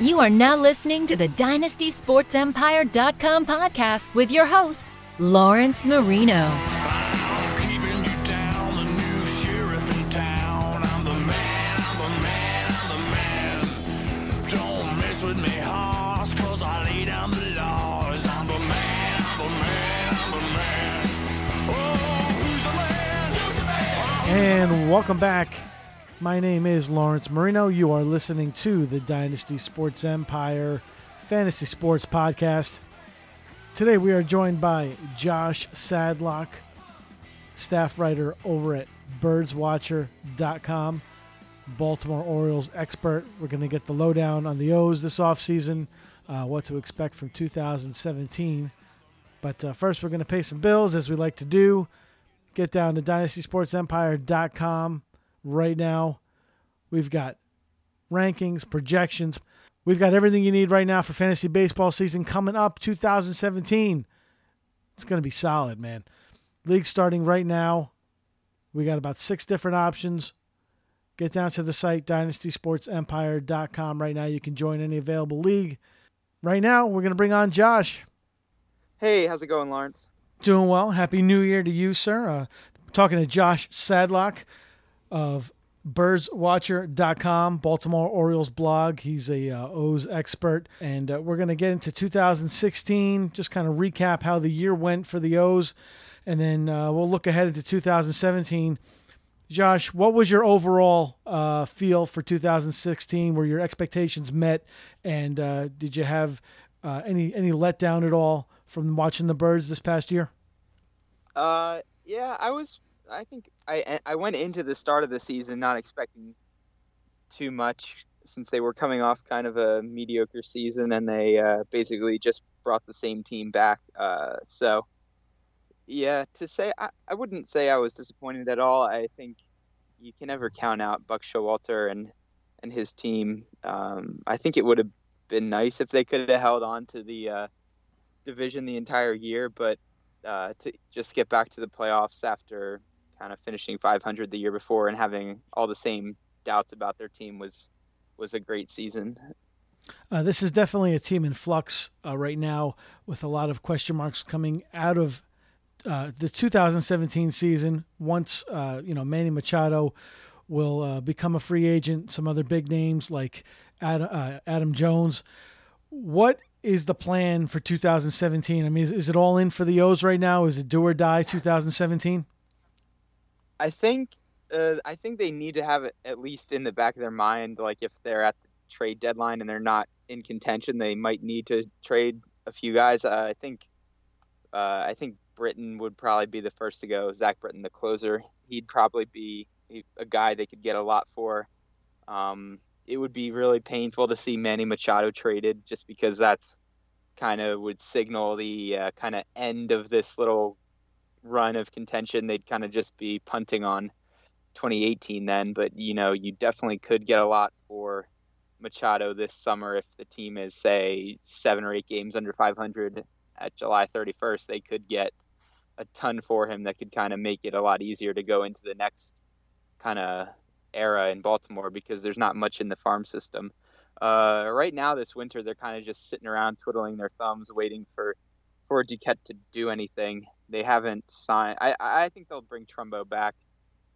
You are now listening to the DynastySportsEmpire.com podcast with your host, Lawrence Marino. And welcome back. My name is Lawrence Marino. You are listening to the Dynasty Sports Empire Fantasy Sports Podcast. Today we are joined by Josh Sadlock, staff writer over at birdswatcher.com, Baltimore Orioles expert. We're going to get the lowdown on the O's this offseason, uh, what to expect from 2017. But uh, first, we're going to pay some bills as we like to do. Get down to dynastysportsempire.com right now. We've got rankings, projections. We've got everything you need right now for fantasy baseball season coming up 2017. It's going to be solid, man. League starting right now. We got about six different options. Get down to the site dynastysportsempire.com right now. You can join any available league. Right now, we're going to bring on Josh. Hey, how's it going, Lawrence? Doing well. Happy New Year to you, sir. Uh, talking to Josh Sadlock of birdswatcher.com, Baltimore Orioles blog. He's a uh, O's expert. And uh, we're going to get into 2016, just kind of recap how the year went for the O's. And then uh, we'll look ahead into 2017. Josh, what was your overall uh, feel for 2016? Were your expectations met? And uh, did you have uh, any any letdown at all from watching the Birds this past year? Uh, yeah, I was. I think I I went into the start of the season not expecting too much since they were coming off kind of a mediocre season and they uh, basically just brought the same team back. Uh, so yeah, to say I, I wouldn't say I was disappointed at all. I think you can never count out Buck Showalter and and his team. Um, I think it would have been nice if they could have held on to the uh, division the entire year, but uh, to just get back to the playoffs after kind of finishing 500 the year before and having all the same doubts about their team was was a great season. Uh, this is definitely a team in flux uh, right now, with a lot of question marks coming out of uh, the 2017 season. Once uh, you know Manny Machado will uh, become a free agent, some other big names like Adam, uh, Adam Jones. What is the plan for 2017? I mean, is, is it all in for the O's right now? Is it do or die 2017? I think uh, I think they need to have it at least in the back of their mind, like if they're at the trade deadline and they're not in contention, they might need to trade a few guys. Uh, I think uh, I think Britton would probably be the first to go. Zach Britton, the closer, he'd probably be a guy they could get a lot for. Um, it would be really painful to see Manny Machado traded, just because that's kind of would signal the uh, kind of end of this little run of contention. They'd kind of just be punting on 2018 then, but you know, you definitely could get a lot for Machado this summer if the team is say seven or eight games under 500 at July 31st. They could get a ton for him that could kind of make it a lot easier to go into the next kind of era in Baltimore because there's not much in the farm system. Uh, right now, this winter, they're kind of just sitting around twiddling their thumbs, waiting for for Duquette to do anything. They haven't signed. I I think they'll bring Trumbo back.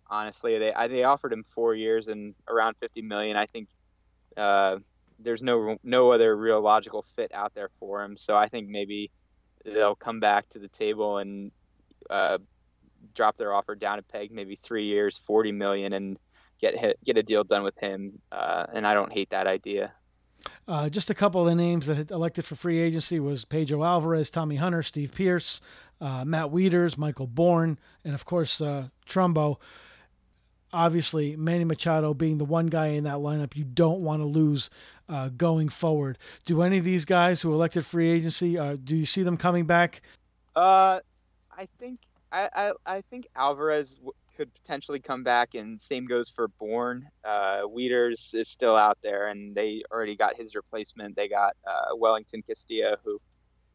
Honestly, they I, they offered him four years and around 50 million. I think uh, there's no no other real logical fit out there for him. So I think maybe they'll come back to the table and uh, drop their offer down a peg, maybe three years, 40 million, and get hit, get a deal done with him. Uh, and I don't hate that idea. Uh, just a couple of the names that had elected for free agency was Pedro Alvarez, Tommy Hunter, Steve Pearce, uh, Matt Wieters, Michael Bourn, and of course uh, Trumbo. Obviously, Manny Machado being the one guy in that lineup you don't want to lose uh, going forward. Do any of these guys who elected free agency, uh, do you see them coming back? Uh, I think I, I, I think Alvarez could potentially come back, and same goes for Bourn. Uh, Wieters is still out there, and they already got his replacement. They got uh, Wellington Castillo, who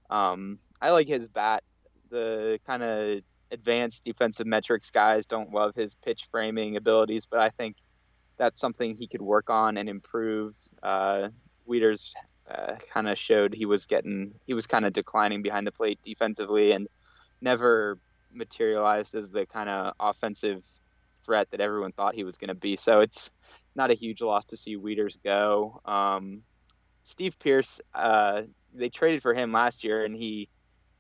um, I like his bat. The kind of advanced defensive metrics guys don't love his pitch framing abilities, but I think that's something he could work on and improve. Uh, Wieters uh, kind of showed he was getting he was kind of declining behind the plate defensively and never materialized as the kind of offensive threat that everyone thought he was going to be. So it's not a huge loss to see Wieters go. Um, Steve Pearce, uh, they traded for him last year, and he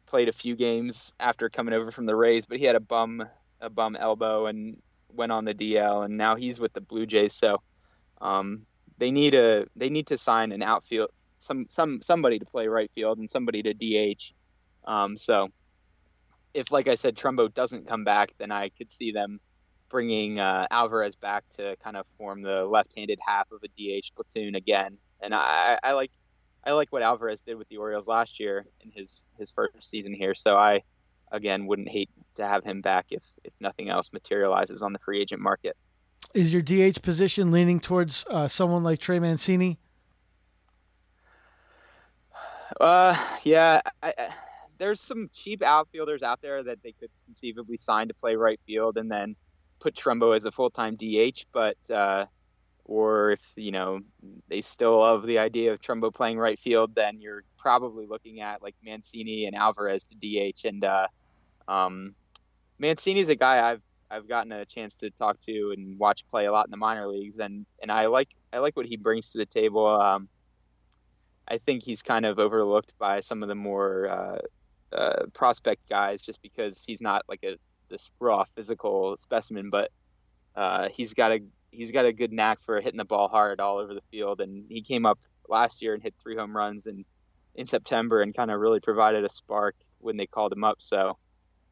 played a few games after coming over from the Rays, but he had a bum a bum elbow and went on the DL, and now he's with the Blue Jays. So um, they need a they need to sign an outfield some some somebody to play right field and somebody to DH. Um, so if, like I said, Trumbo doesn't come back, then I could see them bringing uh, Alvarez back to kind of form the left-handed half of a DH platoon again. And I, I like I like what Alvarez did with the Orioles last year in his his first season here. So I again wouldn't hate to have him back if if nothing else materializes on the free agent market. Is your DH position leaning towards uh, someone like Trey Mancini? Uh, yeah. I, there's some cheap outfielders out there that they could conceivably sign to play right field and then put Trumbo as a full time DH, but uh, or if you know they still love the idea of Trumbo playing right field, then you're probably looking at like Mancini and Alvarez to DH. And uh, um, Mancini's a guy I've I've gotten a chance to talk to and watch play a lot in the minor leagues, and and I like I like what he brings to the table. Um, I think he's kind of overlooked by some of the more uh, uh, prospect guys just because he's not like a this raw physical specimen, but uh, he's got a he's got a good knack for hitting the ball hard all over the field. And he came up last year and hit three home runs in in September and kind of really provided a spark when they called him up. So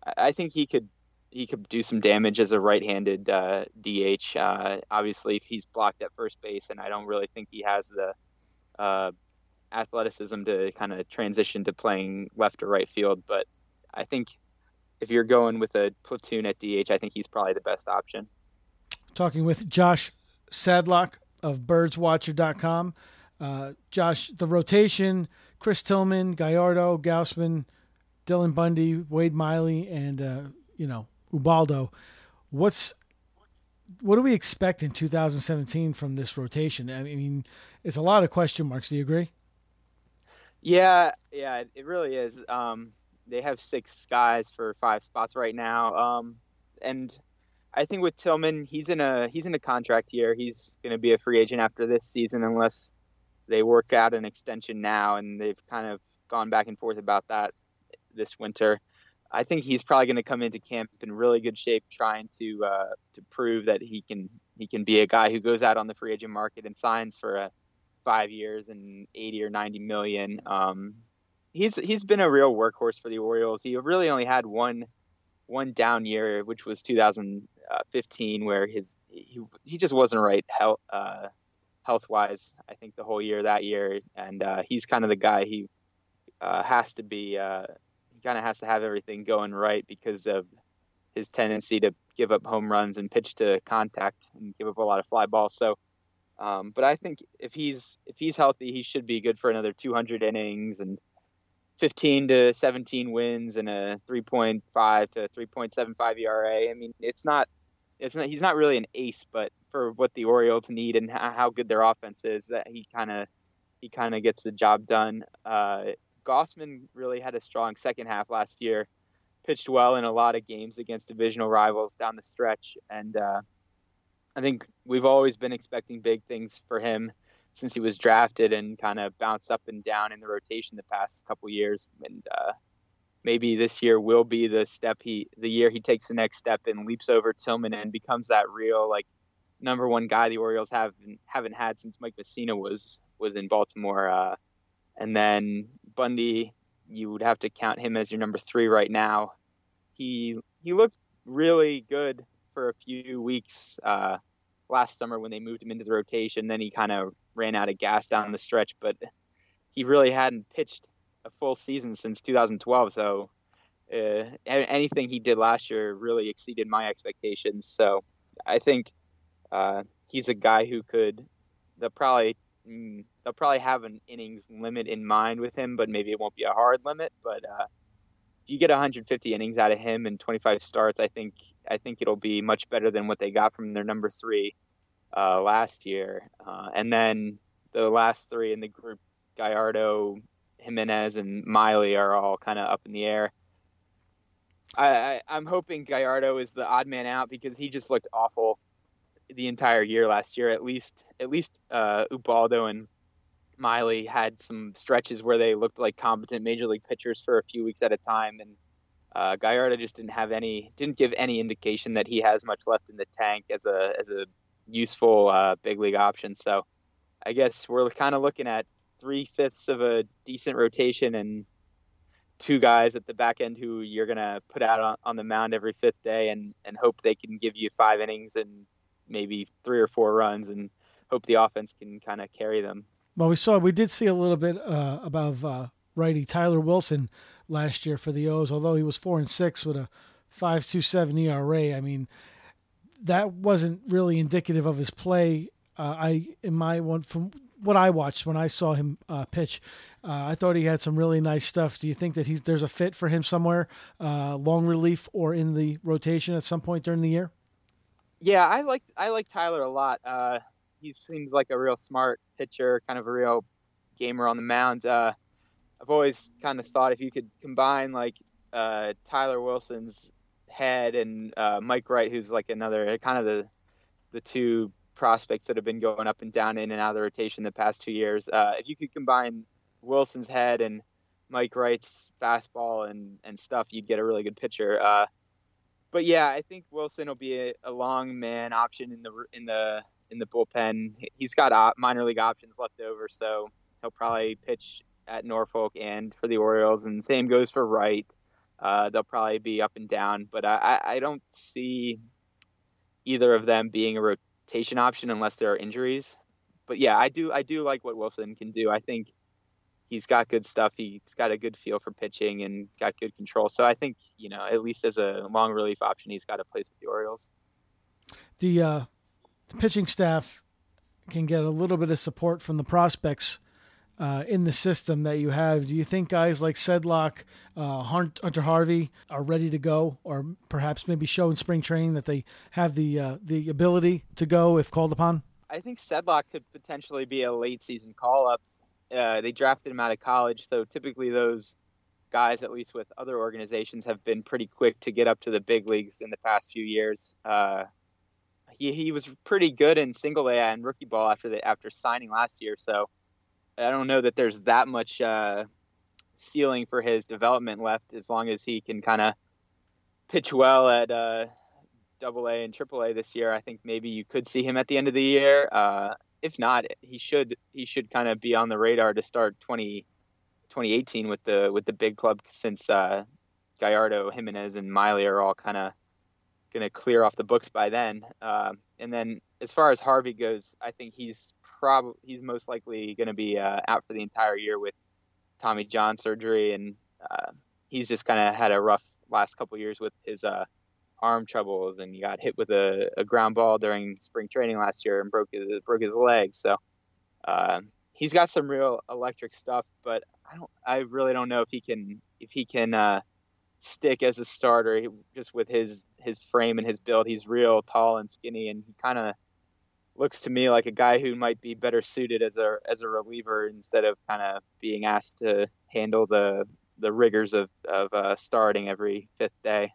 I, I think he could he could do some damage as a right-handed uh, DH. Uh, obviously, if he's blocked at first base, and I don't really think he has the uh, athleticism to kind of transition to playing left or right field. But I think if you're going with a platoon at DH, I think he's probably the best option. Talking with Josh Sadlock of birdswatcher.com. Uh, Josh, the rotation, Chris Tillman, Gallardo, Gausman, Dylan Bundy, Wade Miley, and, uh, you know, Ubaldo. What's what do we expect in 2017 from this rotation? I mean, it's a lot of question marks. Do you agree? Yeah, yeah, it really is. Um, they have six guys for five spots right now. Um, and I think with Tillman, he's in a he's in a contract year. He's going to be a free agent after this season unless they work out an extension now. And they've kind of gone back and forth about that this winter. I think he's probably going to come into camp in really good shape, trying to uh, to prove that he can he can be a guy who goes out on the free agent market and signs for a five years and 80 or 90 million. Um, he's he's been a real workhorse for the Orioles. He really only had one one down year, which was 2015, where his he he just wasn't right health uh, health wise. I think the whole year that year, and uh, he's kind of the guy he uh, has to be. Uh, he kind of has to have everything going right because of his tendency to give up home runs and pitch to contact and give up a lot of fly balls. So um, but I think if he's if he's healthy, he should be good for another 200 innings and 15 to 17 wins and a 3.5 to 3.75 ERA. I mean, it's not it's not he's not really an ace, but for what the Orioles need and how good their offense is, that he kind of he kind of gets the job done. Uh, Gausman really had a strong second half last year, pitched well in a lot of games against divisional rivals down the stretch, and uh, I think we've always been expecting big things for him since he was drafted and kind of bounced up and down in the rotation the past couple years. And uh, maybe this year will be the step he, the year he takes the next step and leaps over Tillman and becomes that real like number one guy the Orioles have haven't had since Mike Mussina was was in Baltimore. Uh, and then Bundy, you would have to count him as your number three right now. He he looked really good for a few weeks uh, last summer when they moved him into the rotation. Then he kind of ran out of gas down the stretch, but he really hadn't pitched a full season since 2012. So uh, anything he did last year really exceeded my expectations. So I think uh, he's a guy who could. They'll probably mm, they'll probably have an innings limit in mind with him, but maybe it won't be a hard limit. But uh, if you get 150 innings out of him and 25 starts, I think I think it'll be much better than what they got from their number three uh, last year. Uh, and then the last three in the group, Gallardo, Jimenez, and Miley, are all kind of up in the air. I, I, I'm hoping Gallardo is the odd man out because he just looked awful the entire year last year. At least, at least uh, Ubaldo and Miley had some stretches where they looked like competent major league pitchers for a few weeks at a time, and uh, Gallardo just didn't have any, didn't give any indication that he has much left in the tank as a as a useful uh, big league option. So, I guess we're kind of looking at three fifths of a decent rotation and two guys at the back end who you're gonna put out on, on the mound every fifth day and and hope they can give you five innings and maybe three or four runs and hope the offense can kind of carry them. Well, we saw we did see a little bit uh, about uh, righty Tyler Wilson last year for the O's, although he was four and six with a five two seven ERA. I mean, that wasn't really indicative of his play. Uh, I in my one from what I watched when I saw him uh, pitch, uh, I thought he had some really nice stuff. Do you think that he's there's a fit for him somewhere, uh, long relief or in the rotation at some point during the year? Yeah, I like I like Tyler a lot. He seems like a real smart pitcher, kind of a real gamer on the mound. Uh, I've always kind of thought if you could combine like uh, Tyler Wilson's head and uh, Mike Wright, who's like another kind of the the two prospects that have been going up and down in and out of the rotation the past two years. Uh, if you could combine Wilson's head and Mike Wright's fastball and and stuff, you'd get a really good pitcher. Uh, but yeah, I think Wilson will be a, a long man option in the in the in the bullpen. He's got op- minor league options left over, so he'll probably pitch at Norfolk and for the Orioles. And same goes for Wright. Uh, they'll probably be up and down, but I, I don't see either of them being a rotation option unless there are injuries. But yeah, I do I do like what Wilson can do. I think he's got good stuff. He's got a good feel for pitching and got good control. So I think you know at least as a long relief option, he's got a place with the Orioles. The uh, the pitching staff can get a little bit of support from the prospects uh, in the system that you have. Do you think guys like Sedlock, uh, Hunter Harvey are ready to go, or perhaps maybe show in spring training that they have the uh, the ability to go if called upon? I think Sedlock could potentially be a late season call up. Uh, they drafted him out of college, so typically those guys, at least with other organizations, have been pretty quick to get up to the big leagues in the past few years. Uh, he he was pretty good in single A and rookie ball after the after signing last year. So I don't know that there's that much uh, ceiling for his development left as long as he can kind of pitch well at uh, Double A and Triple A this year. I think maybe you could see him at the end of the year. Uh, if not, he should he should kind of be on the radar to start 20, 2018 with the with the big club since uh, Gallardo, Jimenez, and Miley are all kind of going to clear off the books by then. Uh, and then as far as Harvey goes, I think he's probably he's most likely going to be uh, out for the entire year with Tommy John surgery, and uh, he's just kind of had a rough last couple years with his uh, arm troubles, and he got hit with a, a, ground ball during spring training last year and broke his broke his leg. So uh, he's got some real electric stuff, but I don't I really don't know if he can if he can uh, stick as a starter just with his his frame and his build. He's real tall and skinny, and he kind of looks to me like a guy who might be better suited as a as a reliever instead of kind of being asked to handle the the rigors of of uh, starting every fifth day.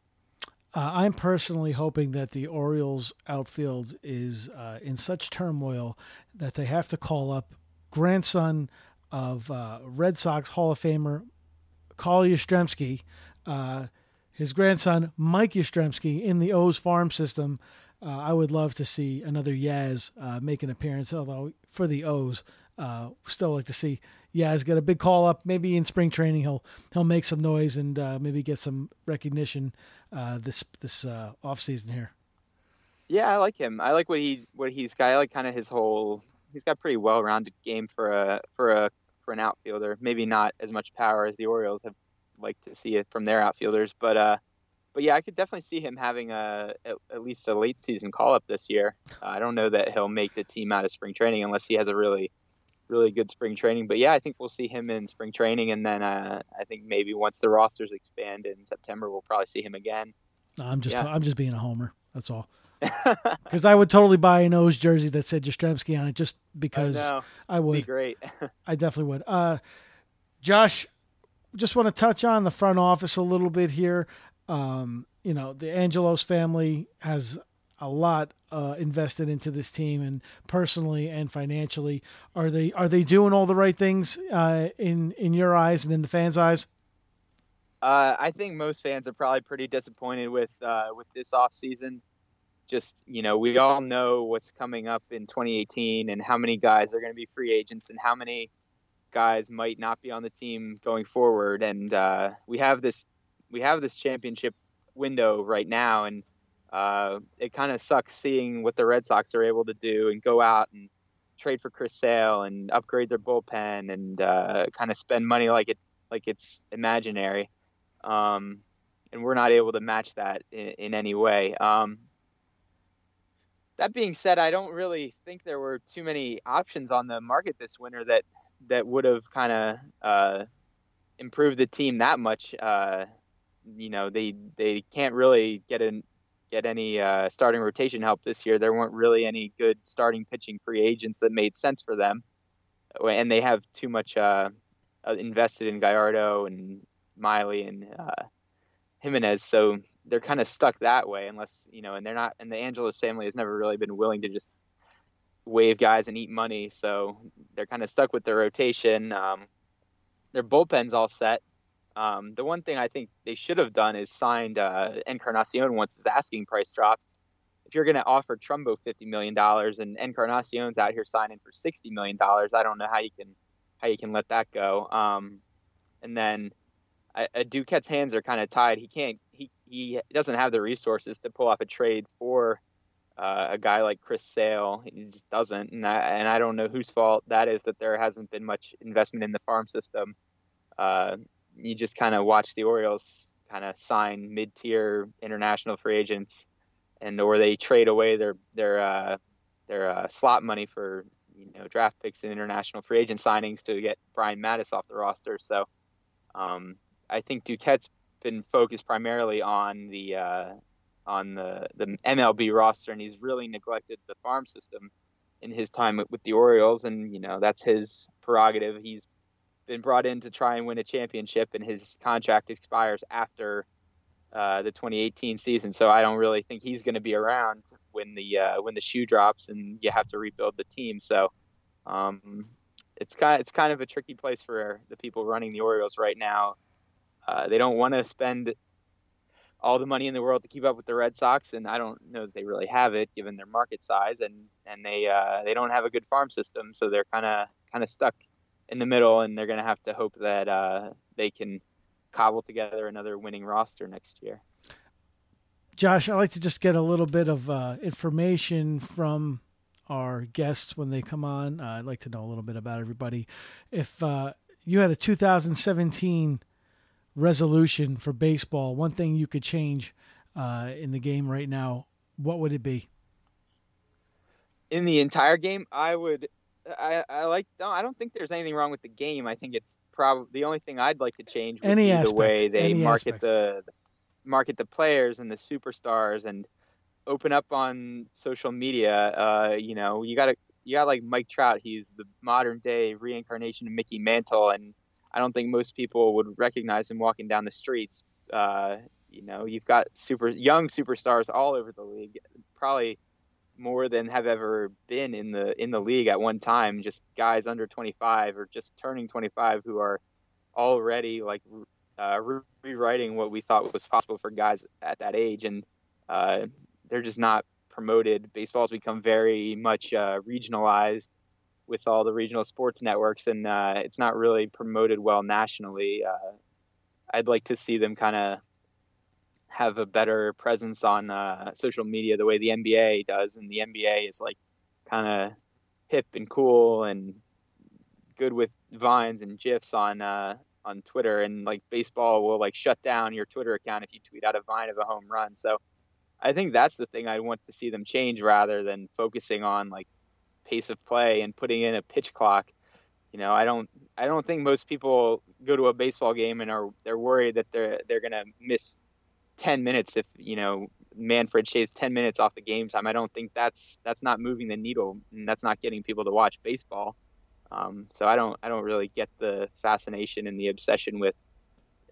Uh, I'm personally hoping that the Orioles outfield is uh, in such turmoil that they have to call up grandson of uh, Red Sox Hall of Famer Carl Yastrzemski, uh, his grandson Mike Yastrzemski in the O's farm system. Uh, I would love to see another Yaz uh, make an appearance, although for the O's, uh, still like to see Yaz get a big call up. Maybe in spring training he'll he'll make some noise and uh, maybe get some recognition uh, this this uh, off season here. Yeah, I like him. I like what he what he's got. I like kind of his whole. He's got pretty well rounded game for a for a for an outfielder. Maybe not as much power as the Orioles have like to see it from their outfielders. But uh, but yeah, I could definitely see him having a at, at least a late season call up this year. Uh, I don't know that he'll make the team out of spring training unless he has a really really good spring training. But yeah, I think we'll see him in spring training, and then uh, I think maybe once the rosters expand in September, we'll probably see him again. I'm just yeah. I'm just being a homer. That's all. Because I would totally buy an O's jersey that said Yastrzemski on it just because know. I It'd be would. great. I definitely would. Uh, Josh, just want to touch on the front office a little bit here. Um, you know, the Angelos family has a lot uh, invested into this team, and personally and financially, are they are they doing all the right things uh, in in your eyes and in the fans' eyes? Uh, I think most fans are probably pretty disappointed with uh, with this off season. Just you know, we all know what's coming up in 2018 and how many guys are going to be free agents and how many guys might not be on the team going forward. And uh, we have this we have this championship window right now, and uh, it kind of sucks seeing what the Red Sox are able to do and go out and trade for Chris Sale and upgrade their bullpen and uh, kind of spend money like it like it's imaginary um, and we're not able to match that in, in any way. Um, that being said, I don't really think there were too many options on the market this winter that that would have kind of uh, improved the team that much. Uh, you know, they they can't really get in get any uh, starting rotation help this year. There weren't really any good starting pitching free agents that made sense for them, and they have too much uh, invested in Gallardo and Miley and uh, Jimenez, so they're kind of stuck that way. Unless you know, and they're not, and the Angelos family has never really been willing to just wave guys and eat money, so they're kind of stuck with their rotation. Um, their bullpen's all set. Um, the one thing I think they should have done is signed uh, Encarnacion once his asking price dropped. If you're going to offer Trumbo fifty million dollars and Encarnacion's out here signing for sixty million dollars, I don't know how you can how you can let that go. Um, and then uh, Duquette's hands are kind of tied. He can't. He he doesn't have the resources to pull off a trade for uh, a guy like Chris Sale. He just doesn't, and I, and I don't know whose fault that is that there hasn't been much investment in the farm system. Uh, you just kind of watch the Orioles kind of sign mid-tier international free agents, and or they trade away their their uh, their uh, slot money for you know draft picks and international free agent signings to get Brian Matusz off the roster. So um, I think Duquette's been focused primarily on the uh, on the the MLB roster, and he's really neglected the farm system in his time with, the Orioles. And you know that's his prerogative. He's been brought in to try and win a championship, and his contract expires after uh, the 2018 season. So I don't really think he's going to be around when the uh, when the shoe drops and you have to rebuild the team. So um, it's kind it's kind of a tricky place for the people running the Orioles right now. Uh, they don't want to spend all the money in the world to keep up with the Red Sox, and I don't know that they really have it given their market size, and and they uh, they don't have a good farm system, so they're kind of kind of stuck in the middle, and they're going to have to hope that uh, they can cobble together another winning roster next year. Josh, I like to just get a little bit of uh, information from our guests when they come on. I'd like to know a little bit about everybody. If uh, you had a 2017 resolution for baseball, one thing you could change uh, in the game right now, what would it be? In the entire game, I would. I, I like. No, I don't think there's anything wrong with the game. I think it's probably the only thing I'd like to change would Any be aspects, the way they market aspects. the market the players and the superstars and open up on social media. Uh, you know, you got to you got like Mike Trout. He's the modern day reincarnation of Mickey Mantle, and I don't think most people would recognize him walking down the streets. Uh, you know, you've got super young superstars all over the league, probably more than have ever been in the in the league at one time. Just guys under 25 or just turning 25 who are already like uh, re- rewriting what we thought was possible for guys at that age, and uh, they're just not promoted. Baseball's become very much uh, regionalized with all the regional sports networks, and uh, it's not really promoted well nationally. Uh, I'd like to see them kind of have a better presence on uh, social media the way the NBA does, and the NBA is like kind of hip and cool and good with vines and gifs on uh, on Twitter, and like baseball will like shut down your Twitter account if you tweet out a vine of a home run. So I think that's the thing I want to see them change rather than focusing on like pace of play and putting in a pitch clock. You know, I don't I don't think most people go to a baseball game and are they're worried that they're they're gonna miss ten minutes if you know Manfred shaves 10 minutes off the game time, I don't think that's that's not moving the needle and that's not getting people to watch baseball. Um, so I don't I don't really get the fascination and the obsession with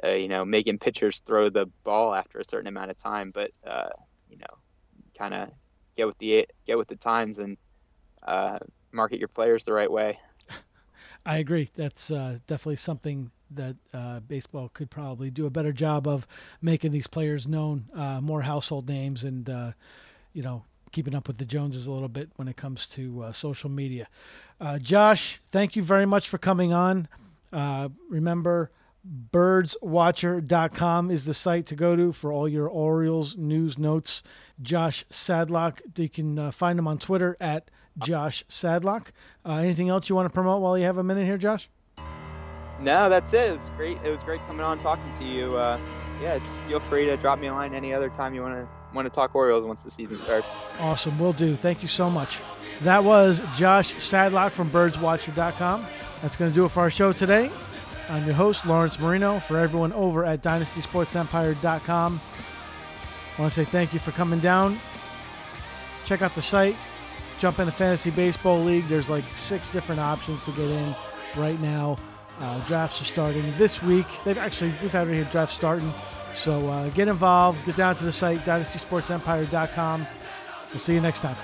uh, you know making pitchers throw the ball after a certain amount of time, but uh, you know kind of get with the get with the times and uh, market your players the right way. I agree. That's uh, definitely something that uh, baseball could probably do a better job of making these players known, uh, more household names, and uh, you know keeping up with the Joneses a little bit when it comes to uh, social media. Uh, Josh, thank you very much for coming on. remember, birdswatcher.com is the site to go to for all your Orioles news notes. Josh Sadlock, you can find him on Twitter at Josh Sadlock. Uh, anything else you want to promote while you have a minute here, Josh? No, that's it. It was great. It was great coming on talking to you. Uh, yeah, just feel free to drop me a line any other time you want to want to talk Orioles once the season starts. Awesome, we'll do. Thank you so much. That was Josh Sadlock from BirdsWatcher.com. That's going to do it for our show today. I'm your host, Lawrence Marino. For everyone over at DynastySportsEmpire.com, I want to say thank you for coming down. Check out the site, jump in the fantasy baseball league. There's like six different options to get in right now. Uh, drafts are starting this week. They've actually we've had here drafts starting. So uh, get involved. Get down to the site dynastysportsempire.com. We'll see you next time.